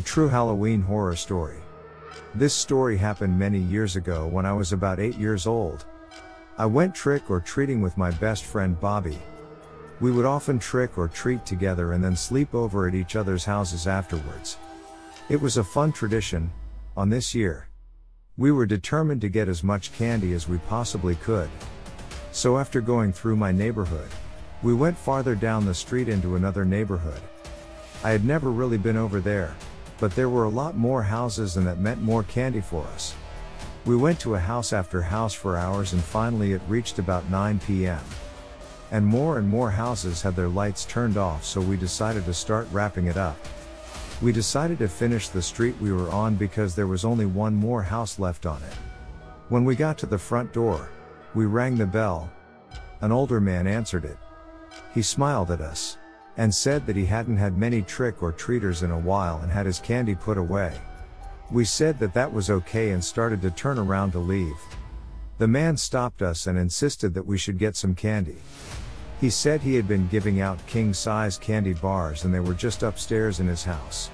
True Halloween horror story. This story happened many years ago when I was about 8 years old. I went trick or treating with my best friend Bobby. We would often trick or treat together and then sleep over at each other's houses afterwards. It was a fun tradition, on this year. We were determined to get as much candy as we possibly could. So after going through my neighborhood, we went farther down the street into another neighborhood. I had never really been over there, but there were a lot more houses and that meant more candy for us. We went to a house after house for hours and finally it reached about 9 p.m. And more and more houses had their lights turned off so we decided to start wrapping it up. We decided to finish the street we were on because there was only one more house left on it. When we got to the front door, we rang the bell. An older man answered it. He smiled at us and said that he hadn't had many trick or treaters in a while and had his candy put away. We said that that was okay and started to turn around to leave. The man stopped us and insisted that we should get some candy. He said he had been giving out king size candy bars and they were just upstairs in his house.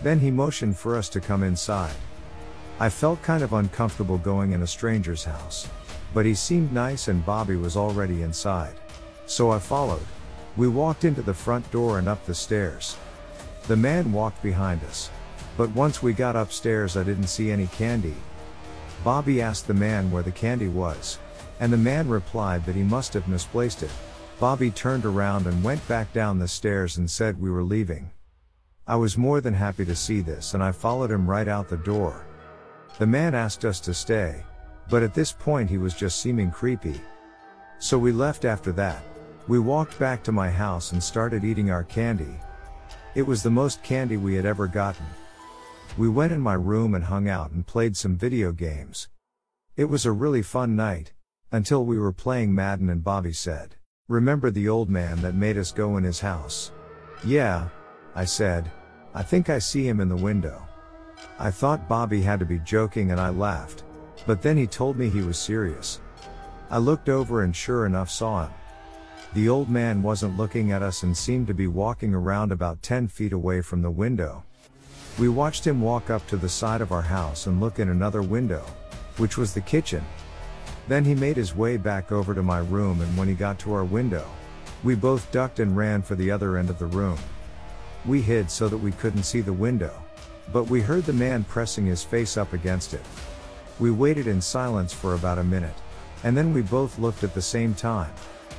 Then he motioned for us to come inside. I felt kind of uncomfortable going in a stranger's house. But he seemed nice and Bobby was already inside. So I followed. We walked into the front door and up the stairs. The man walked behind us. But once we got upstairs, I didn't see any candy. Bobby asked the man where the candy was. And the man replied that he must have misplaced it. Bobby turned around and went back down the stairs and said we were leaving. I was more than happy to see this and I followed him right out the door. The man asked us to stay, but at this point he was just seeming creepy. So we left after that. We walked back to my house and started eating our candy. It was the most candy we had ever gotten. We went in my room and hung out and played some video games. It was a really fun night. Until we were playing Madden and Bobby said, Remember the old man that made us go in his house? Yeah, I said. I think I see him in the window. I thought Bobby had to be joking and I laughed. But then he told me he was serious. I looked over and sure enough saw him. The old man wasn't looking at us and seemed to be walking around about 10 feet away from the window. We watched him walk up to the side of our house and look in another window, which was the kitchen. Then he made his way back over to my room and when he got to our window, we both ducked and ran for the other end of the room. We hid so that we couldn't see the window. But we heard the man pressing his face up against it. We waited in silence for about a minute. And then we both looked at the same time.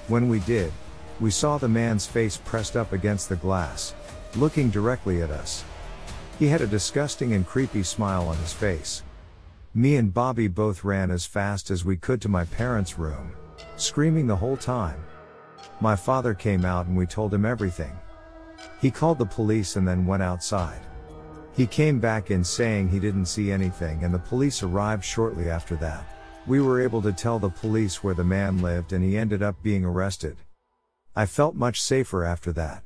When we did, we saw the man's face pressed up against the glass, looking directly at us. He had a disgusting and creepy smile on his face. Me and Bobby both ran as fast as we could to my parents' room, screaming the whole time. My father came out and we told him everything. He called the police and then went outside. He came back in saying he didn't see anything and the police arrived shortly after that. We were able to tell the police where the man lived and he ended up being arrested. I felt much safer after that.